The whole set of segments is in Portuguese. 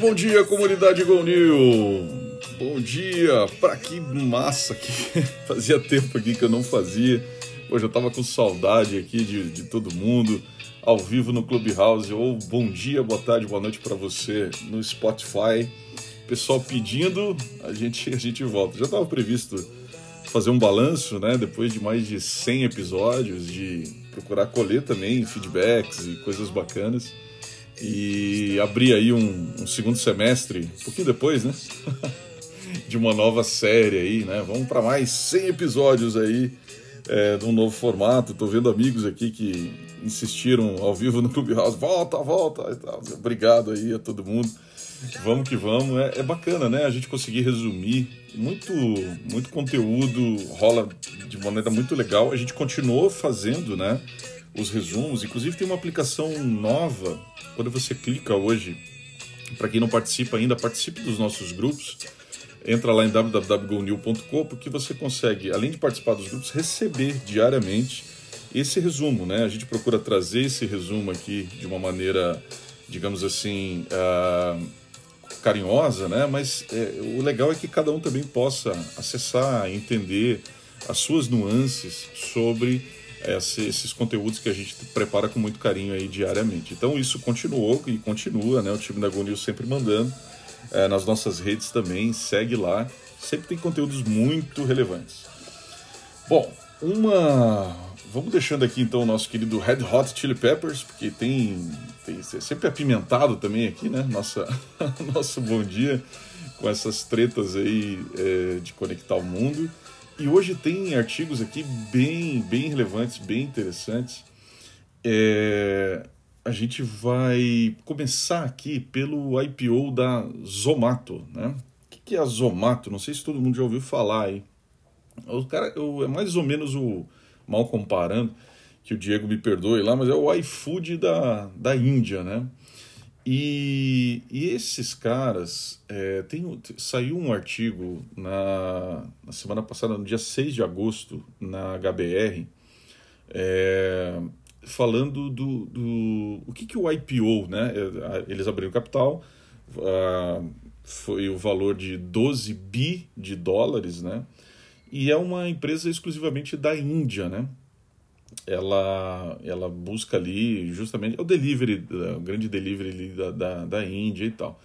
Bom dia, comunidade Go New. Bom dia, pra que massa que fazia tempo aqui que eu não fazia. Hoje eu tava com saudade aqui de, de todo mundo, ao vivo no Clubhouse, ou bom dia, boa tarde, boa noite pra você no Spotify. Pessoal pedindo, a gente, a gente volta. Já tava previsto fazer um balanço, né? Depois de mais de 100 episódios, de procurar colher também feedbacks e coisas bacanas e abrir aí um, um segundo semestre, um pouquinho depois, né? de uma nova série aí, né? Vamos para mais 100 episódios aí é, de um novo formato. Tô vendo amigos aqui que insistiram ao vivo no Clubhouse, volta, volta. Obrigado aí a todo mundo. Vamos que vamos. É, é bacana, né? A gente conseguir resumir muito, muito conteúdo, rola de maneira muito legal. A gente continuou fazendo, né? Os resumos. Inclusive tem uma aplicação nova. Quando você clica hoje, para quem não participa ainda, participe dos nossos grupos entra lá em www.gonil.com porque você consegue, além de participar dos grupos, receber diariamente esse resumo, né? A gente procura trazer esse resumo aqui de uma maneira, digamos assim, uh, carinhosa, né? Mas é, o legal é que cada um também possa acessar, entender as suas nuances sobre esses conteúdos que a gente prepara com muito carinho aí diariamente. Então isso continuou e continua, né? O time da Gonil sempre mandando é, nas nossas redes também, segue lá, sempre tem conteúdos muito relevantes. Bom, uma. Vamos deixando aqui então o nosso querido Red Hot Chili Peppers, porque tem, tem é sempre apimentado também aqui, né? Nossa, nosso bom dia com essas tretas aí é, de conectar o mundo. E hoje tem artigos aqui bem, bem relevantes, bem interessantes. É, a gente vai começar aqui pelo IPO da Zomato, né? O que é a Zomato? Não sei se todo mundo já ouviu falar aí. O cara é mais ou menos o mal comparando, que o Diego me perdoe lá, mas é o iFood da, da Índia, né? E, e esses caras, é, tem, saiu um artigo na, na semana passada, no dia 6 de agosto, na HBR, é, falando do, do o que, que o IPO, né? Eles abriram capital, foi o valor de 12 bi de dólares, né? E é uma empresa exclusivamente da Índia, né? Ela, ela busca ali justamente é o delivery, o grande delivery da, da, da Índia e tal.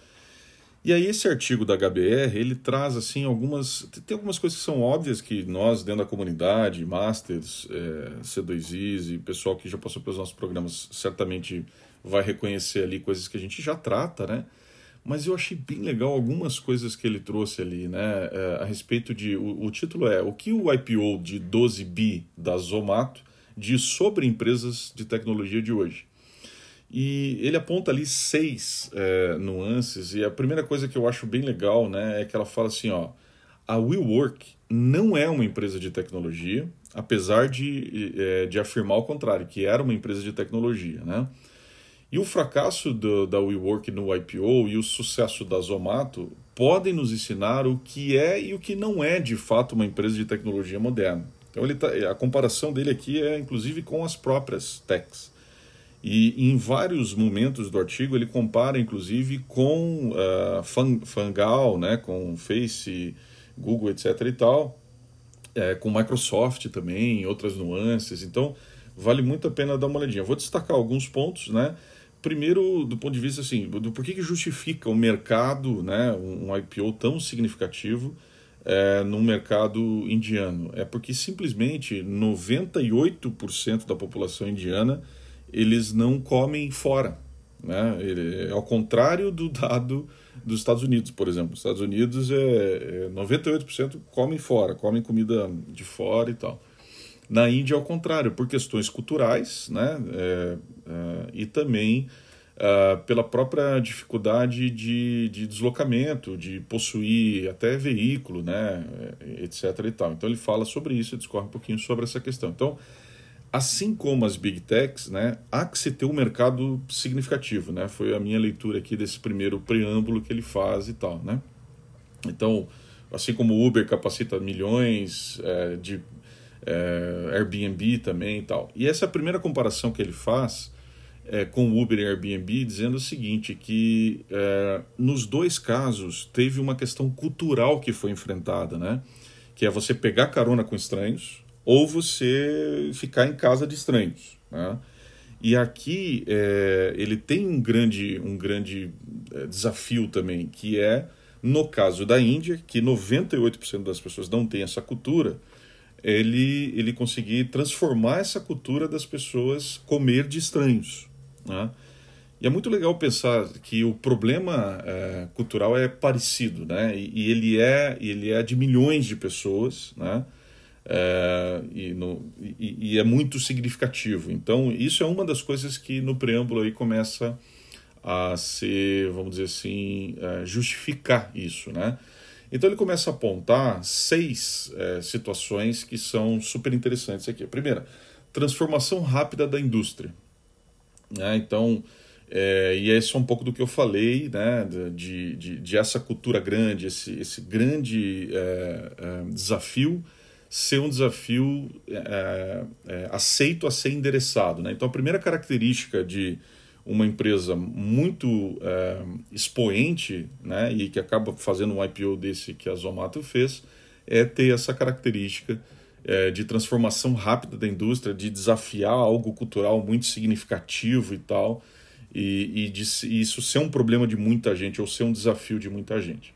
E aí esse artigo da HBR, ele traz assim algumas, tem algumas coisas que são óbvias que nós dentro da comunidade, masters, é, C2Is e pessoal que já passou pelos nossos programas certamente vai reconhecer ali coisas que a gente já trata, né? Mas eu achei bem legal algumas coisas que ele trouxe ali, né? É, a respeito de. O, o, título é O que o IPO de 12 bi da Zomato diz sobre empresas de tecnologia de hoje. E ele aponta ali seis é, nuances, e a primeira coisa que eu acho bem legal né, é que ela fala assim: ó, a WeWork não é uma empresa de tecnologia, apesar de, é, de afirmar o contrário, que era uma empresa de tecnologia. Né? E o fracasso do, da WeWork no IPO e o sucesso da Zomato podem nos ensinar o que é e o que não é de fato uma empresa de tecnologia moderna. Então ele tá, a comparação dele aqui é inclusive com as próprias techs. E em vários momentos do artigo ele compara, inclusive, com uh, Fangal, né, com Face, Google, etc. e tal. é, com Microsoft também, outras nuances. Então, vale muito a pena dar uma olhadinha. Vou destacar alguns pontos, né? Primeiro, do ponto de vista assim, do porquê que justifica o mercado, né, um IPO tão significativo é, no mercado indiano? É porque simplesmente 98% da população indiana eles não comem fora. Né? Ele, é ao contrário do dado dos Estados Unidos, por exemplo. Os Estados Unidos é, é 98% comem fora, comem comida de fora e tal. Na Índia, ao contrário, por questões culturais né? É, é, e também uh, pela própria dificuldade de, de deslocamento, de possuir até veículo, né? etc. E tal. Então, ele fala sobre isso e discorre um pouquinho sobre essa questão. Então, assim como as big techs, né, há que se ter um mercado significativo, né? Foi a minha leitura aqui desse primeiro preâmbulo que ele faz e tal, né? Então, assim como o Uber capacita milhões é, de é, Airbnb também e tal. E essa é a primeira comparação que ele faz é, com Uber e Airbnb, dizendo o seguinte, que é, nos dois casos teve uma questão cultural que foi enfrentada, né? Que é você pegar carona com estranhos, ou você ficar em casa de estranhos. Né? E aqui é, ele tem um grande, um grande é, desafio também, que é, no caso da Índia, que 98% das pessoas não têm essa cultura, ele, ele conseguir transformar essa cultura das pessoas comer de estranhos. Né? E é muito legal pensar que o problema é, cultural é parecido, né? E, e, ele é ele é de milhões de pessoas, né? É, e, no, e, e, é muito significativo. Então, isso é uma das coisas que no preâmbulo aí começa a ser, vamos dizer assim, é, justificar isso, né? Então ele começa a apontar seis é, situações que são super interessantes aqui. A primeira, transformação rápida da indústria. Né? Então, é, e esse é um pouco do que eu falei, né? de, de, de essa cultura grande, esse, esse grande é, é desafio ser um desafio é, é, aceito a ser endereçado. Né? Então, a primeira característica de uma empresa muito é, expoente né, e que acaba fazendo um IPO desse que a Zomato fez é ter essa característica é, de transformação rápida da indústria, de desafiar algo cultural muito significativo e tal, e, e de e isso ser um problema de muita gente ou ser um desafio de muita gente.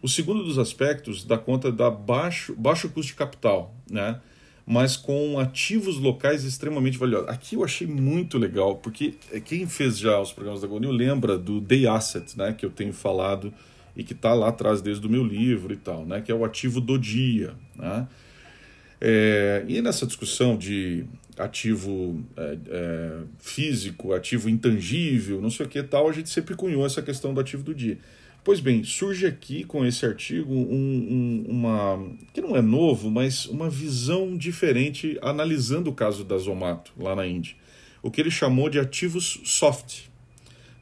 O segundo dos aspectos dá conta da baixo, baixo custo de capital, né? mas com ativos locais extremamente valiosos. Aqui eu achei muito legal, porque quem fez já os programas da Gonil lembra do Day Asset, né, que eu tenho falado e que está lá atrás desde o meu livro e tal, né, que é o ativo do dia. Né? É, e nessa discussão de ativo é, é, físico, ativo intangível, não sei o que tal, a gente sempre cunhou essa questão do ativo do dia. Pois bem, surge aqui com esse artigo um, um, uma. que não é novo, mas uma visão diferente analisando o caso da Zomato lá na Índia. O que ele chamou de ativos soft.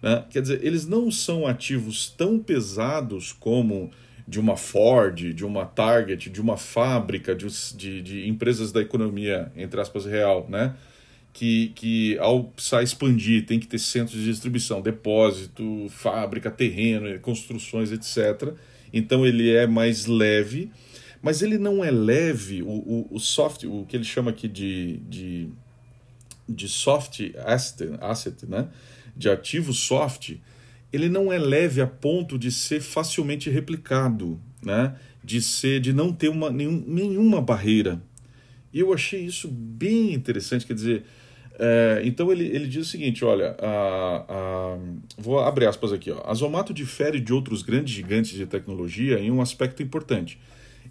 Né? Quer dizer, eles não são ativos tão pesados como de uma Ford, de uma Target, de uma fábrica, de, de, de empresas da economia, entre aspas, real, né? que, que ao precisar expandir tem que ter centros de distribuição, depósito, fábrica, terreno, construções, etc. Então ele é mais leve, mas ele não é leve, o, o, o soft, o que ele chama aqui de, de, de soft asset, asset, né? de ativo soft, ele não é leve a ponto de ser facilmente replicado, né? de ser, de não ter uma, nenhum, nenhuma barreira. E eu achei isso bem interessante, quer dizer, é, então ele, ele diz o seguinte: olha, a, a, vou abrir aspas aqui. Ó, a Zomato difere de outros grandes gigantes de tecnologia em um aspecto importante.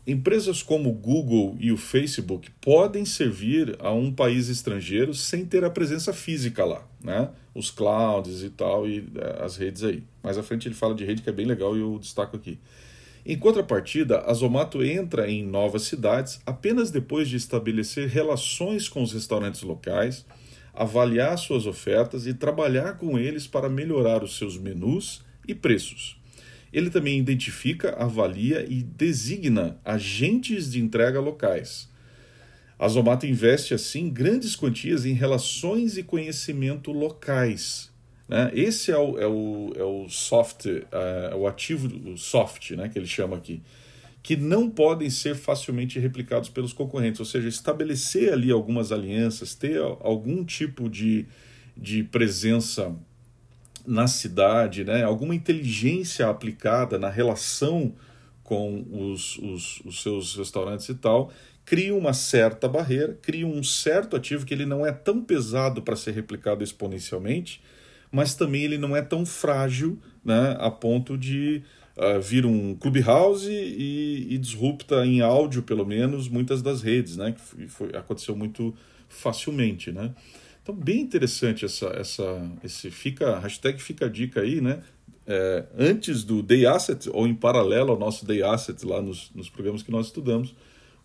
Empresas como o Google e o Facebook podem servir a um país estrangeiro sem ter a presença física lá, né? Os clouds e tal, e é, as redes aí. Mais à frente ele fala de rede que é bem legal e eu destaco aqui. Em contrapartida, a Zomato entra em novas cidades apenas depois de estabelecer relações com os restaurantes locais avaliar suas ofertas e trabalhar com eles para melhorar os seus menus e preços. Ele também identifica, avalia e designa agentes de entrega locais. A Zomato investe, assim, grandes quantias em relações e conhecimento locais. Né? Esse é o, é o, é o soft, é, o ativo soft, né, que ele chama aqui que não podem ser facilmente replicados pelos concorrentes, ou seja, estabelecer ali algumas alianças, ter algum tipo de, de presença na cidade, né? alguma inteligência aplicada na relação com os, os, os seus restaurantes e tal, cria uma certa barreira, cria um certo ativo que ele não é tão pesado para ser replicado exponencialmente, mas também ele não é tão frágil né, a ponto de uh, vir um clubhouse e, e disrupta em áudio, pelo menos, muitas das redes, né? Que foi, aconteceu muito facilmente, né? Então, bem interessante essa, essa, esse fica, hashtag fica a dica aí, né? É, antes do Day Asset, ou em paralelo ao nosso Day Asset lá nos, nos programas que nós estudamos,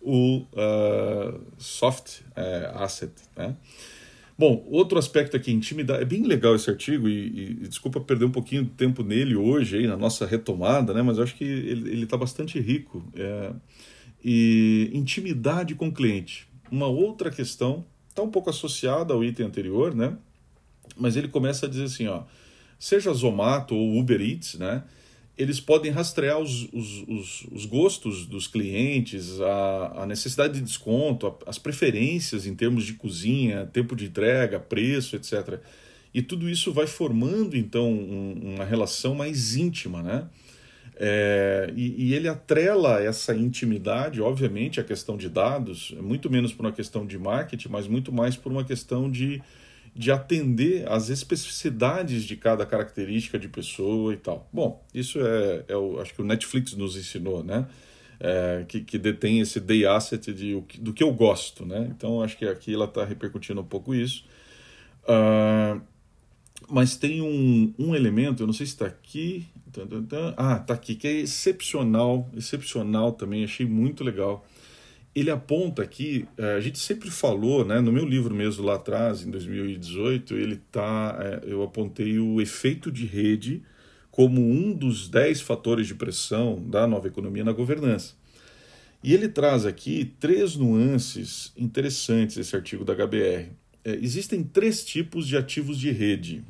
o uh, Soft uh, Asset, né? Bom, outro aspecto aqui, intimidade. É bem legal esse artigo e, e, desculpa perder um pouquinho de tempo nele hoje, aí, na nossa retomada, né? mas eu acho que ele está bastante rico. É, e intimidade com o cliente. Uma outra questão, está um pouco associada ao item anterior, né? mas ele começa a dizer assim: ó, seja Zomato ou Uber Eats, né? eles podem rastrear os, os, os, os gostos dos clientes, a, a, necessidade de desconto, a, as preferências em termos de cozinha, tempo de entrega, preço, etc. E tudo isso vai formando, então, um, uma relação mais íntima, né? É, e, e, ele atrela essa intimidade, obviamente, à questão de dados, muito menos por uma questão de marketing, mas muito mais por uma questão de de atender às especificidades de cada característica de pessoa e tal. Bom, isso é, é o, acho que o Netflix nos ensinou, né? É, que, que detém esse day asset de, do que eu gosto, né? Então acho que aqui ela está repercutindo um pouco isso. Uh, mas tem um, um elemento, eu não sei se está aqui. Ah, está aqui, que é excepcional, excepcional também, achei muito legal ele aponta aqui, é, a gente sempre falou, né, no meu livro mesmo lá atrás, em 2018, ele tá, é, eu apontei o efeito de rede como um dos dez fatores de pressão da nova economia na governança. E ele traz aqui três nuances interessantes, esse artigo da HBR. É, existem três tipos de ativos de rede: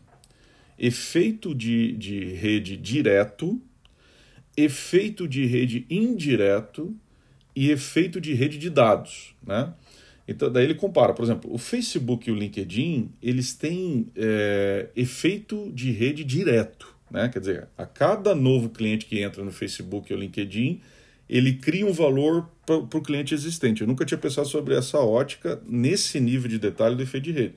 efeito de, de rede direto, efeito de rede indireto e efeito de rede de dados, né? Então, daí ele compara, por exemplo, o Facebook e o LinkedIn, eles têm é, efeito de rede direto, né? Quer dizer, a cada novo cliente que entra no Facebook ou LinkedIn, ele cria um valor para o cliente existente. Eu nunca tinha pensado sobre essa ótica nesse nível de detalhe do efeito de rede.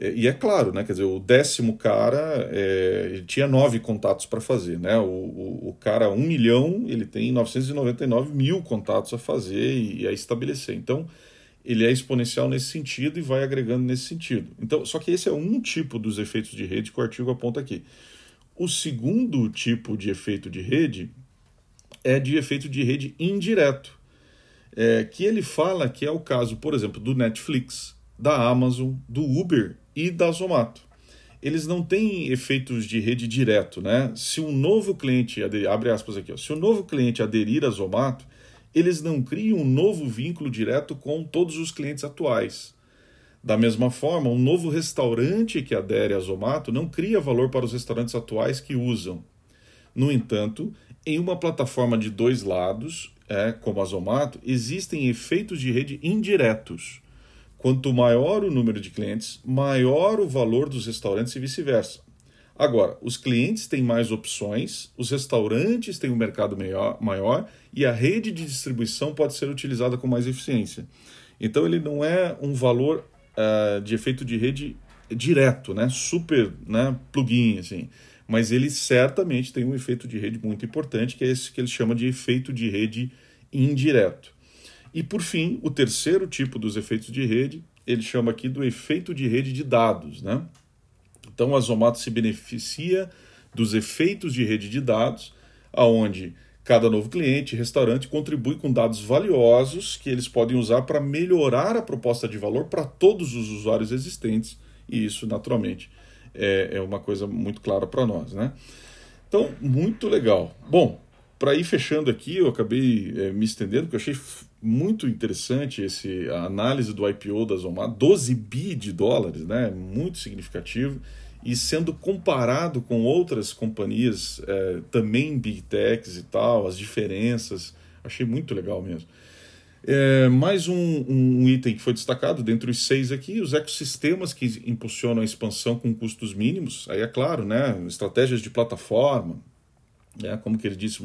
E é claro, né? Quer dizer, o décimo cara é, tinha nove contatos para fazer, né? O, o, o, cara, um milhão, ele tem 999 mil contatos a fazer e, e a estabelecer. Então, ele é exponencial nesse sentido e vai agregando nesse sentido. Então, só que esse é um tipo dos efeitos de rede que o artigo aponta aqui. O segundo tipo de efeito de rede é de efeito de rede indireto, é, que ele fala que é o caso, por exemplo, do Netflix, da Amazon, do Uber e da Zomato. Eles não têm efeitos de rede direto, né? Se um novo cliente, abre aspas aqui, ó, se um novo cliente aderir a Zomato, eles não criam um novo vínculo direto com todos os clientes atuais. Da mesma forma, um novo restaurante que adere a Zomato não cria valor para os restaurantes atuais que usam. No entanto, em uma plataforma de dois lados, é, como a Zomato, existem efeitos de rede indiretos Quanto maior o número de clientes, maior o valor dos restaurantes e vice-versa. Agora, os clientes têm mais opções, os restaurantes têm um mercado maior, maior e a rede de distribuição pode ser utilizada com mais eficiência. Então, ele não é um valor uh, de efeito de rede direto, né? super né? plugin, assim. mas ele certamente tem um efeito de rede muito importante, que é esse que ele chama de efeito de rede indireto. E por fim, o terceiro tipo dos efeitos de rede, ele chama aqui do efeito de rede de dados. Né? Então a Zomato se beneficia dos efeitos de rede de dados, aonde cada novo cliente, restaurante contribui com dados valiosos que eles podem usar para melhorar a proposta de valor para todos os usuários existentes, e isso naturalmente é, é uma coisa muito clara para nós. Né? Então, muito legal. Bom, para ir fechando aqui, eu acabei é, me estendendo, porque eu achei muito interessante esse, a análise do IPO da Zomar, 12 bi de dólares, né? muito significativo, e sendo comparado com outras companhias, é, também big techs e tal, as diferenças, Achei muito legal mesmo. É, mais um, um, item que foi destacado dentre os seis aqui, os ecossistemas que impulsionam a expansão com custos mínimos. Aí é claro, né? Estratégias de plataforma, né? como que ele disse,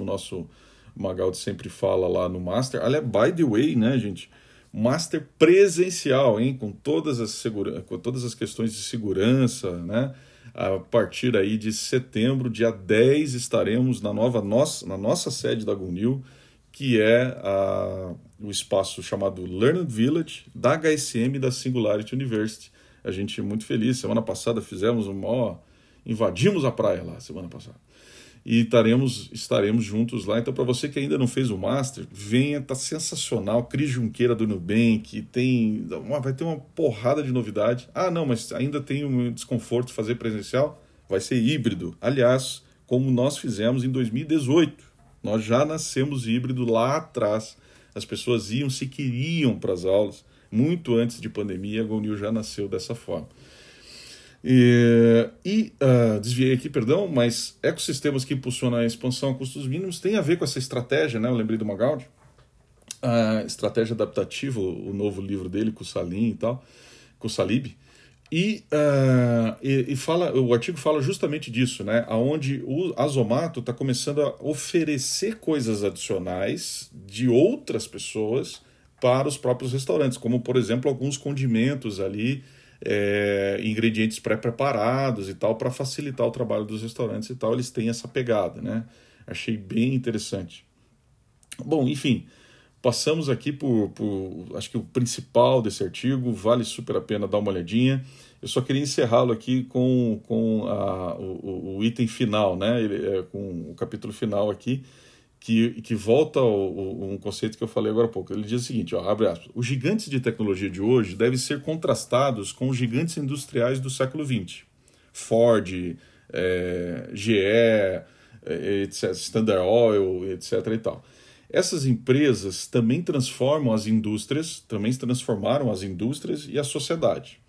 o Magaldi sempre fala lá no Master. Aliás, by the way, né, gente? Master presencial, hein? Com todas as, segura... com todas as questões de segurança, né? A partir aí de setembro, dia 10, estaremos na nova nossa, na nossa sede da Gunil, que é a, o espaço chamado Learned Village da HSM da Singularity University. A gente é muito feliz. Semana passada fizemos uma. invadimos a praia lá, semana passada e estaremos, estaremos juntos lá. Então, para você que ainda não fez o Master, venha, tá sensacional. Cris Junqueira do Nubank, tem, vai ter uma porrada de novidade. Ah, não, mas ainda tem um desconforto de fazer presencial? Vai ser híbrido. Aliás, como nós fizemos em 2018. Nós já nascemos híbrido lá atrás. As pessoas iam se queriam para as aulas. Muito antes de pandemia, a GoNew já nasceu dessa forma. E, e uh, desviei aqui, perdão, mas ecossistemas que impulsionam a expansão a custos mínimos tem a ver com essa estratégia, né? Eu lembrei do Magaldi, a estratégia adaptativa, o novo livro dele com o Salim e tal, com o Salib. E, uh, e, e, fala, o artigo fala justamente disso, né? Aonde o Azomato está começando a oferecer coisas adicionais de outras pessoas para os próprios restaurantes, como por exemplo alguns condimentos ali é, ingredientes pré-preparados e tal, para facilitar o trabalho dos restaurantes e tal. Eles têm essa pegada, né? Achei bem interessante. Bom, enfim, passamos aqui por, por acho que o principal desse artigo, vale super a pena dar uma olhadinha. Eu só queria encerrá-lo aqui com, com a, o, o, item final, né? Ele, é, com o capítulo final aqui, que, que volta ao, um conceito que eu falei agora há pouco. Ele diz o seguinte, ó, abre aspas, os gigantes de tecnologia de hoje devem ser contrastados com os gigantes industriais do século XX. Ford, é, GE, etc, Standard Oil, etc. e tal. Essas empresas também transformam as indústrias, também transformaram as indústrias e a sociedade.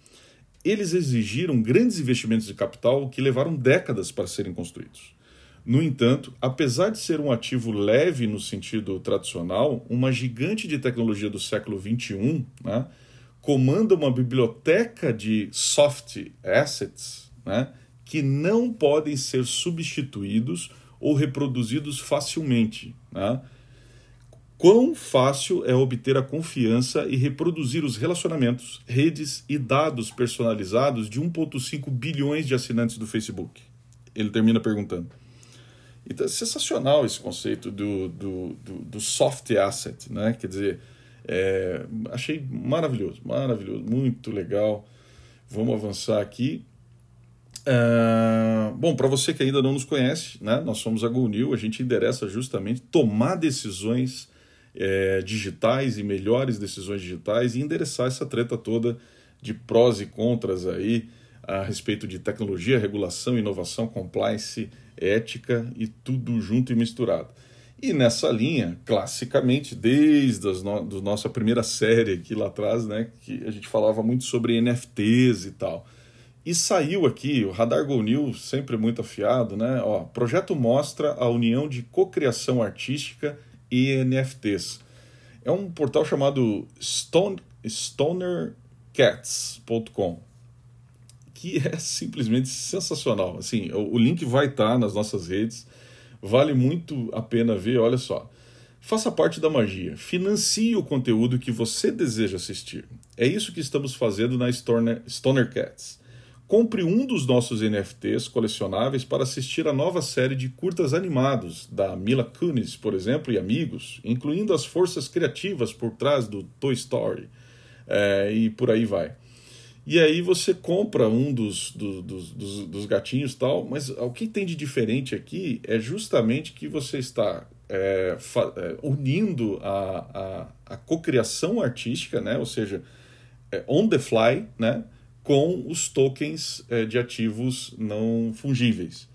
Eles exigiram grandes investimentos de capital que levaram décadas para serem construídos. No entanto, apesar de ser um ativo leve no sentido tradicional, uma gigante de tecnologia do século XXI né, comanda uma biblioteca de soft assets né, que não podem ser substituídos ou reproduzidos facilmente. Né? Quão fácil é obter a confiança e reproduzir os relacionamentos, redes e dados personalizados de 1,5 bilhões de assinantes do Facebook? Ele termina perguntando. Então é sensacional esse conceito do, do, do, do soft asset, né? Quer dizer, é, achei maravilhoso, maravilhoso, muito legal. Vamos avançar aqui. Uh, bom, para você que ainda não nos conhece, né, nós somos a GoNew, a gente endereça justamente tomar decisões é, digitais e melhores decisões digitais e endereçar essa treta toda de prós e contras aí a respeito de tecnologia, regulação, inovação, compliance ética e tudo junto e misturado. E nessa linha, classicamente, desde a no, nossa primeira série aqui lá atrás, né, que a gente falava muito sobre NFTs e tal. E saiu aqui, o Radar Go News, sempre muito afiado, né? Ó, projeto mostra a união de cocriação artística e NFTs. É um portal chamado Stone, stonercats.com que é simplesmente sensacional. Assim, o, o link vai estar tá nas nossas redes, vale muito a pena ver. Olha só, faça parte da magia, financie o conteúdo que você deseja assistir. É isso que estamos fazendo na Stoner, Stoner Cats. Compre um dos nossos NFTs colecionáveis para assistir a nova série de curtas animados da Mila Kunis, por exemplo, e amigos, incluindo as forças criativas por trás do Toy Story. É, e por aí vai. E aí você compra um dos, do, dos, dos, dos, gatinhos tal, mas o que tem de diferente aqui é justamente que você está é, é, unindo a, a, a cocriação artística, né? ou seja, é, on the fly, né? com os tokens é, de ativos não fungíveis.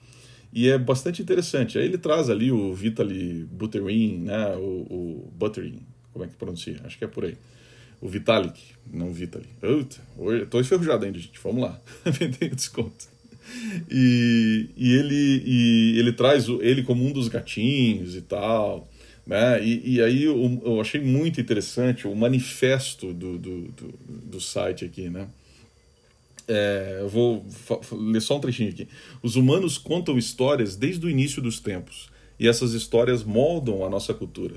E é bastante interessante. Aí ele traz ali o Vitaly Buterin, né? o, o Buterin, como é que pronuncia? Acho que é por aí o Vitalik, não Vitalik. Puta, hoje, tô enferrujado ainda, gente. Vamos lá. Vendei o desconto. E, e, ele, e ele traz ele como um dos gatinhos e tal, Né? E, e aí eu, eu, achei muito interessante o manifesto do, do, do, do site aqui, né? É, eu vou ler só um trechinho aqui. Os humanos contam histórias desde o início dos tempos, e essas histórias moldam a nossa cultura.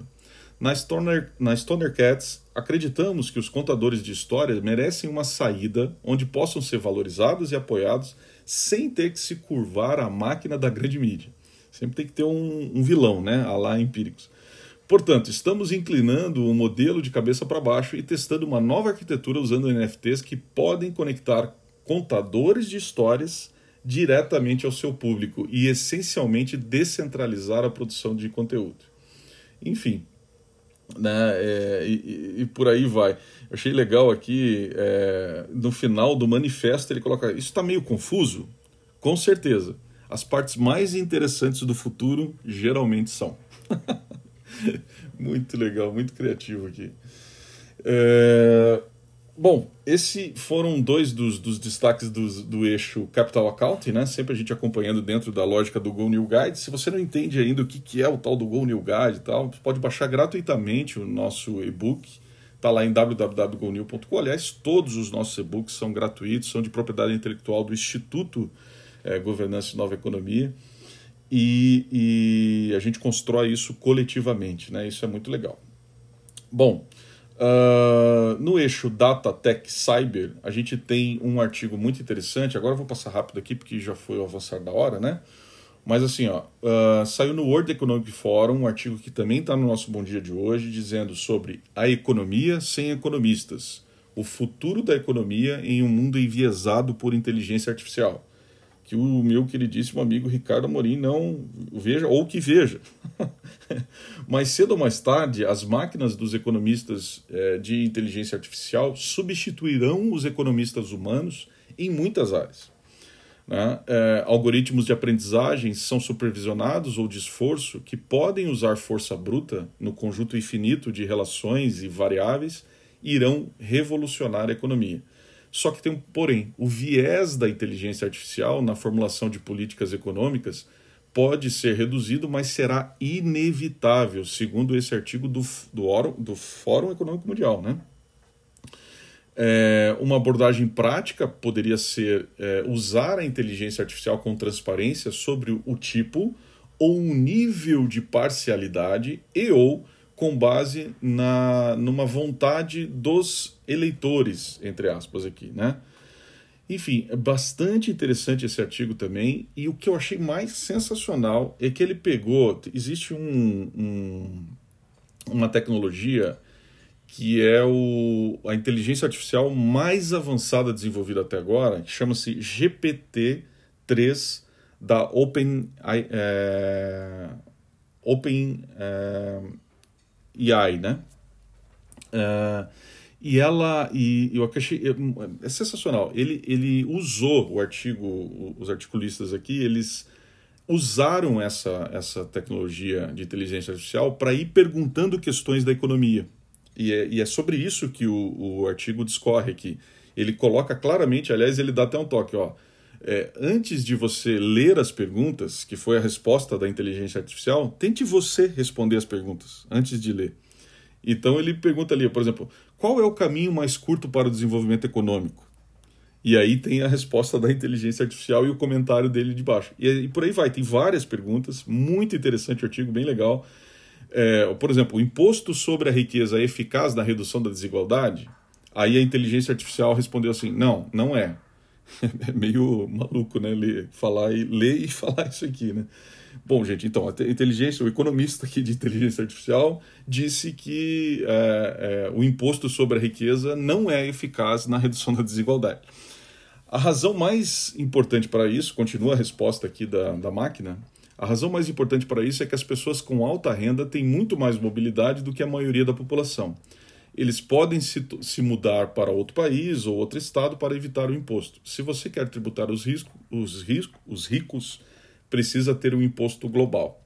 Na Stoner, na Cats, acreditamos que os contadores de histórias merecem uma saída onde possam ser valorizados e apoiados sem ter que se curvar à máquina da grande mídia. Sempre tem que ter um, um vilão, né? A lá empíricos. Portanto, estamos inclinando o modelo de cabeça para baixo e testando uma nova arquitetura usando NFTs que podem conectar contadores de histórias diretamente ao seu público e essencialmente descentralizar a produção de conteúdo. Enfim, né, é, e, e, por aí vai. Eu achei legal aqui, é, no final do manifesto, ele coloca: Isso está meio confuso? Com certeza. As partes mais interessantes do futuro geralmente são. muito legal, muito criativo aqui. É, Bom, esses foram dois dos, dos destaques do, eixo Capital Account, né? Sempre a gente acompanhando dentro da lógica do Go New Guide. Se você não entende ainda o que, que é o tal do Go New Guide e tal, pode baixar gratuitamente o nosso e-book. Está lá em www.gonew.com. Aliás, todos os nossos e-books são gratuitos, são de propriedade intelectual do Instituto é, Governança e Nova Economia. E, e a gente constrói isso coletivamente, né? Isso é muito legal. Bom, Uh, no eixo Data Tech Cyber, a gente tem um artigo muito interessante. Agora eu vou passar rápido aqui porque já foi o avançar da hora, né? Mas assim, ó, uh, saiu no World Economic Forum um artigo que também está no nosso Bom Dia de hoje, dizendo sobre a economia sem economistas, o futuro da economia em um mundo enviesado por inteligência artificial que o meu queridíssimo amigo Ricardo Amorim não veja, ou que veja. mais cedo ou mais tarde, as máquinas dos economistas é, de inteligência artificial substituirão os economistas humanos em muitas áreas. Né? É, algoritmos de aprendizagem são supervisionados ou de esforço que podem usar força bruta no conjunto infinito de relações e variáveis e irão revolucionar a economia. Só que tem um porém, o viés da inteligência artificial na formulação de políticas econômicas pode ser reduzido, mas será inevitável, segundo esse artigo do, do, do Fórum Econômico Mundial. Né? É, uma abordagem prática poderia ser é, usar a inteligência artificial com transparência sobre o tipo ou um nível de parcialidade e ou com base na numa vontade dos eleitores, entre aspas aqui, né? Enfim, é bastante interessante esse artigo também, e o que eu achei mais sensacional é que ele pegou, existe um, um uma tecnologia que é o, a inteligência artificial mais avançada desenvolvida até agora, que chama-se GPT-3 da Open, é, Open é, AI, né? Uh, e ela, e eu achei, é sensacional. Ele, ele usou o artigo, os articulistas aqui, eles usaram essa, essa tecnologia de inteligência artificial para ir perguntando questões da economia. E é, e é sobre isso que o, o artigo discorre aqui. Ele coloca claramente, aliás, ele dá até um toque, ó. É, antes de você ler as perguntas, que foi a resposta da inteligência artificial, tente você responder as perguntas antes de ler. Então ele pergunta ali, por exemplo, qual é o caminho mais curto para o desenvolvimento econômico? E aí tem a resposta da inteligência artificial e o comentário dele de baixo. E, e por aí vai, tem várias perguntas, muito interessante artigo, bem legal. É, por exemplo, o imposto sobre a riqueza é eficaz na redução da desigualdade? Aí a inteligência artificial respondeu assim: não, não é. É meio maluco, né? Ler, falar e ler e falar isso aqui, né? Bom, gente, então, a inteligência, o economista aqui de inteligência artificial disse que é, é, o imposto sobre a riqueza não é eficaz na redução da desigualdade. A razão mais importante para isso, continua a resposta aqui da, da máquina, a razão mais importante para isso é que as pessoas com alta renda têm muito mais mobilidade do que a maioria da população eles podem se, se mudar para outro país ou outro estado para evitar o imposto. Se você quer tributar os, riscos, os, riscos, os ricos, precisa ter um imposto global.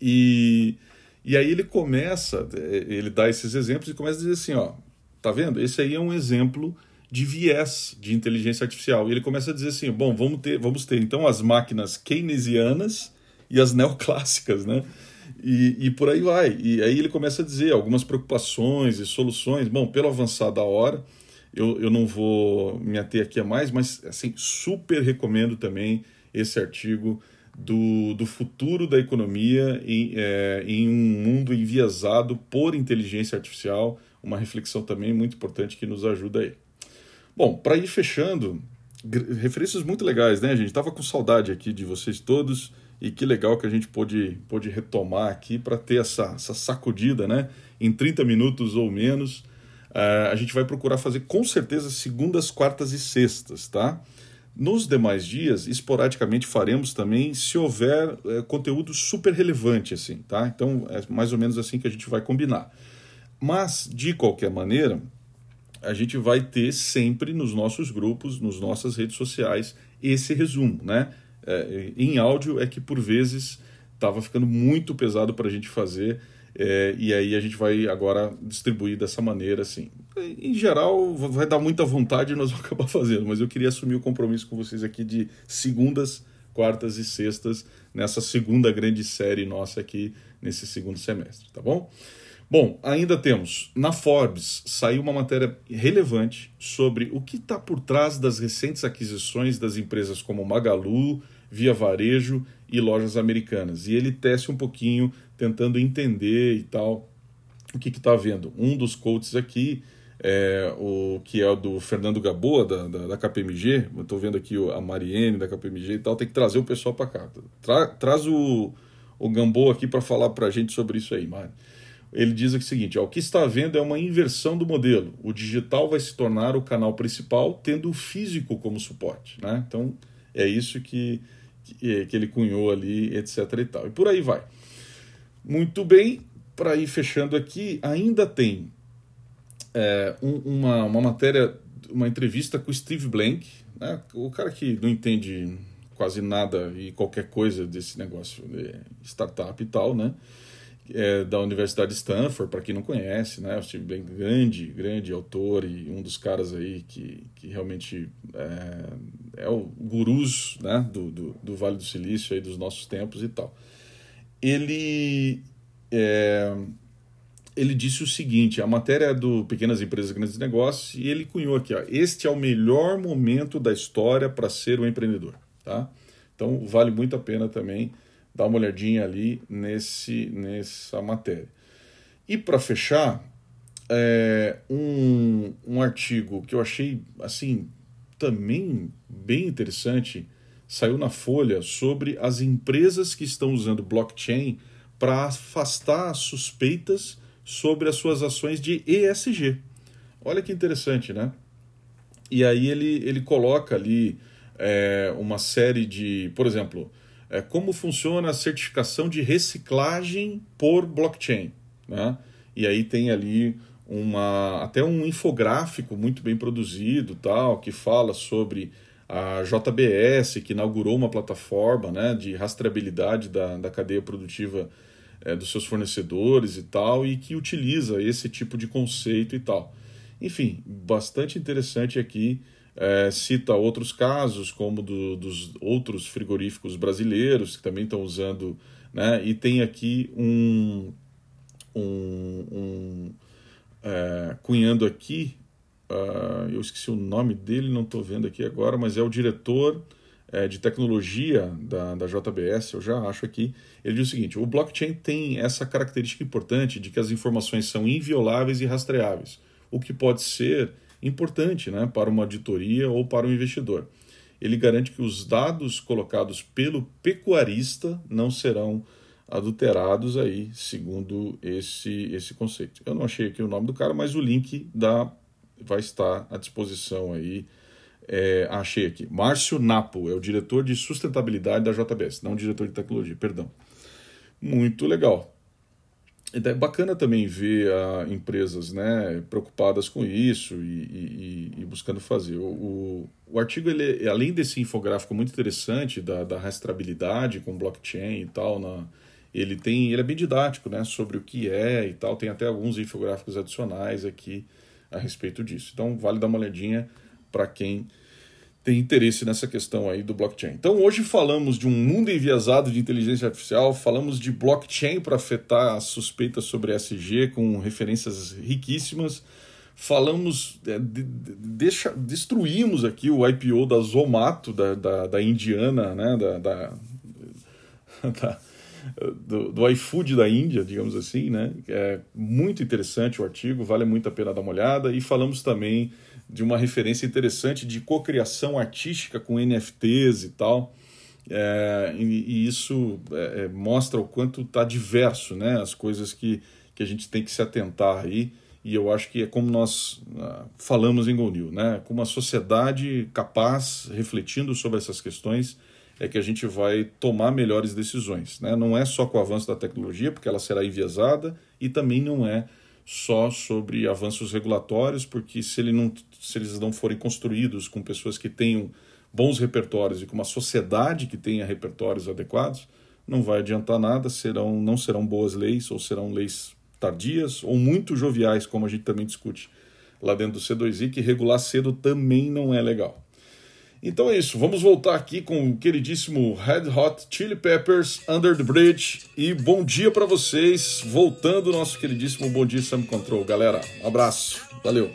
E, e aí ele começa, ele dá esses exemplos e começa a dizer assim, ó, tá vendo? Esse aí é um exemplo de viés de inteligência artificial. E ele começa a dizer assim, bom, vamos ter, vamos ter então as máquinas keynesianas e as neoclássicas, né? E, e por aí vai. E aí ele começa a dizer algumas preocupações e soluções. Bom, pelo avançar da hora, eu, eu não vou me ater aqui a mais, mas assim, super recomendo também esse artigo do, do futuro da economia em, é, em um mundo enviesado por inteligência artificial, uma reflexão também muito importante que nos ajuda aí. Bom, para ir fechando, referências muito legais, né, gente? Tava com saudade aqui de vocês todos e que legal que a gente pôde, pôde retomar aqui para ter essa, essa sacudida, né? Em 30 minutos ou menos. Uh, a gente vai procurar fazer com certeza segundas, quartas e sextas, tá? Nos demais dias, esporadicamente faremos também se houver é, conteúdo super relevante, assim, tá? Então é mais ou menos assim que a gente vai combinar. Mas, de qualquer maneira, a gente vai ter sempre nos nossos grupos, nas nossas redes sociais, esse resumo, né? É, em áudio é que por vezes estava ficando muito pesado para a gente fazer é, e aí a gente vai agora distribuir dessa maneira assim. Em geral vai dar muita vontade e nós vamos acabar fazendo, mas eu queria assumir o compromisso com vocês aqui de segundas, quartas e sextas nessa segunda grande série nossa aqui nesse segundo semestre, tá bom? Bom, ainda temos na Forbes saiu uma matéria relevante sobre o que está por trás das recentes aquisições das empresas como Magalu, Via Varejo e lojas americanas. E ele teste um pouquinho, tentando entender e tal o que está havendo. Um dos coaches aqui, é, o que é o do Fernando Gaboa, da, da, da KPMG, estou vendo aqui a Mariene da KPMG e tal, tem que trazer o pessoal para cá. Tra, traz o, o Gamboa aqui para falar para a gente sobre isso aí, Mari ele diz aqui o seguinte: ó, o que está havendo é uma inversão do modelo. O digital vai se tornar o canal principal, tendo o físico como suporte. Né? Então, é isso que, que, que ele cunhou ali, etc. E, tal. e por aí vai. Muito bem, para ir fechando aqui, ainda tem é, um, uma, uma matéria, uma entrevista com o Steve Blank, né? o cara que não entende quase nada e qualquer coisa desse negócio de startup e tal, né? É, da Universidade de Stanford, para quem não conhece, né? O Steve Blank, grande, grande autor e um dos caras aí que, que realmente é, é o gurus né? do, do, do, Vale do Silício aí dos nossos tempos e tal. Ele, é, ele disse o seguinte, a matéria é do Pequenas Empresas Grandes Negócios e ele cunhou aqui, ó, este é o melhor momento da história para ser um empreendedor, tá? Então vale muito a pena também dá uma olhadinha ali nesse, nessa matéria. E para fechar, é, um, um artigo que eu achei assim também bem interessante saiu na Folha sobre as empresas que estão usando blockchain para afastar suspeitas sobre as suas ações de ESG. Olha que interessante, né? E aí ele, ele coloca ali é, uma série de, por exemplo, é, como funciona a certificação de reciclagem por blockchain. Né? E aí tem ali uma, até um infográfico muito bem produzido tal que fala sobre a JBS, que inaugurou uma plataforma né, de rastreabilidade da, da cadeia produtiva é, dos seus fornecedores e tal, e que utiliza esse tipo de conceito e tal. Enfim, bastante interessante aqui é, cita outros casos, como do, dos outros frigoríficos brasileiros que também estão usando, né? E tem aqui um, um, um é, cunhando aqui, uh, eu esqueci o nome dele, não estou vendo aqui agora, mas é o diretor é, de tecnologia da, da JBS, eu já acho aqui. Ele diz o seguinte: o blockchain tem essa característica importante de que as informações são invioláveis e rastreáveis, o que pode ser importante né, para uma auditoria ou para um investidor. Ele garante que os dados colocados pelo pecuarista não serão adulterados aí, segundo esse, esse conceito. Eu não achei aqui o nome do cara, mas o link da, vai estar à disposição aí. É, achei aqui. Márcio Napo é o diretor de sustentabilidade da JBS, não diretor de tecnologia, perdão. Muito legal. É bacana também ver uh, empresas né, preocupadas com isso e, e, e buscando fazer. O, o, artigo, ele, além desse infográfico muito interessante da, da rastreabilidade com blockchain e tal, na, ele tem ele é bem didático né, sobre o que é e tal. Tem até alguns infográficos adicionais aqui a respeito disso. Então, vale dar uma olhadinha para quem tem interesse nessa questão aí do blockchain. Então hoje falamos de um mundo enviesado de inteligência artificial, falamos de blockchain para afetar as suspeitas sobre SG com referências riquíssimas. Falamos, é, de, de, deixa, destruímos aqui o IPO da Zomato, da, da, da Indiana, né, da, da, da do, do iFood da Índia, digamos assim, né? É muito interessante o artigo, vale muito a pena dar uma olhada. E falamos também de uma referência interessante de cocriação artística com NFTs e tal. É, e, e, isso é, é mostra o quanto está diverso, né? As coisas que, que a gente tem que se atentar aí. E eu acho que é como nós uh, falamos em GoNew, né? Com uma sociedade capaz, refletindo sobre essas questões, é que a gente vai tomar melhores decisões. Né? Não é só com o avanço da tecnologia, porque ela será enviesada, e também não é só sobre avanços regulatórios, porque se, ele não, se eles não forem construídos com pessoas que tenham bons repertórios e com uma sociedade que tenha repertórios adequados, não vai adiantar nada, serão, não serão boas leis, ou serão leis tardias, ou muito joviais, como a gente também discute lá dentro do C2I, que regular cedo também não é legal. Então é isso, vamos voltar aqui com o queridíssimo Red Hot Chili Peppers Under the Bridge e bom dia para vocês, voltando o nosso queridíssimo Bom Dia Sam Control, galera. Um abraço, valeu.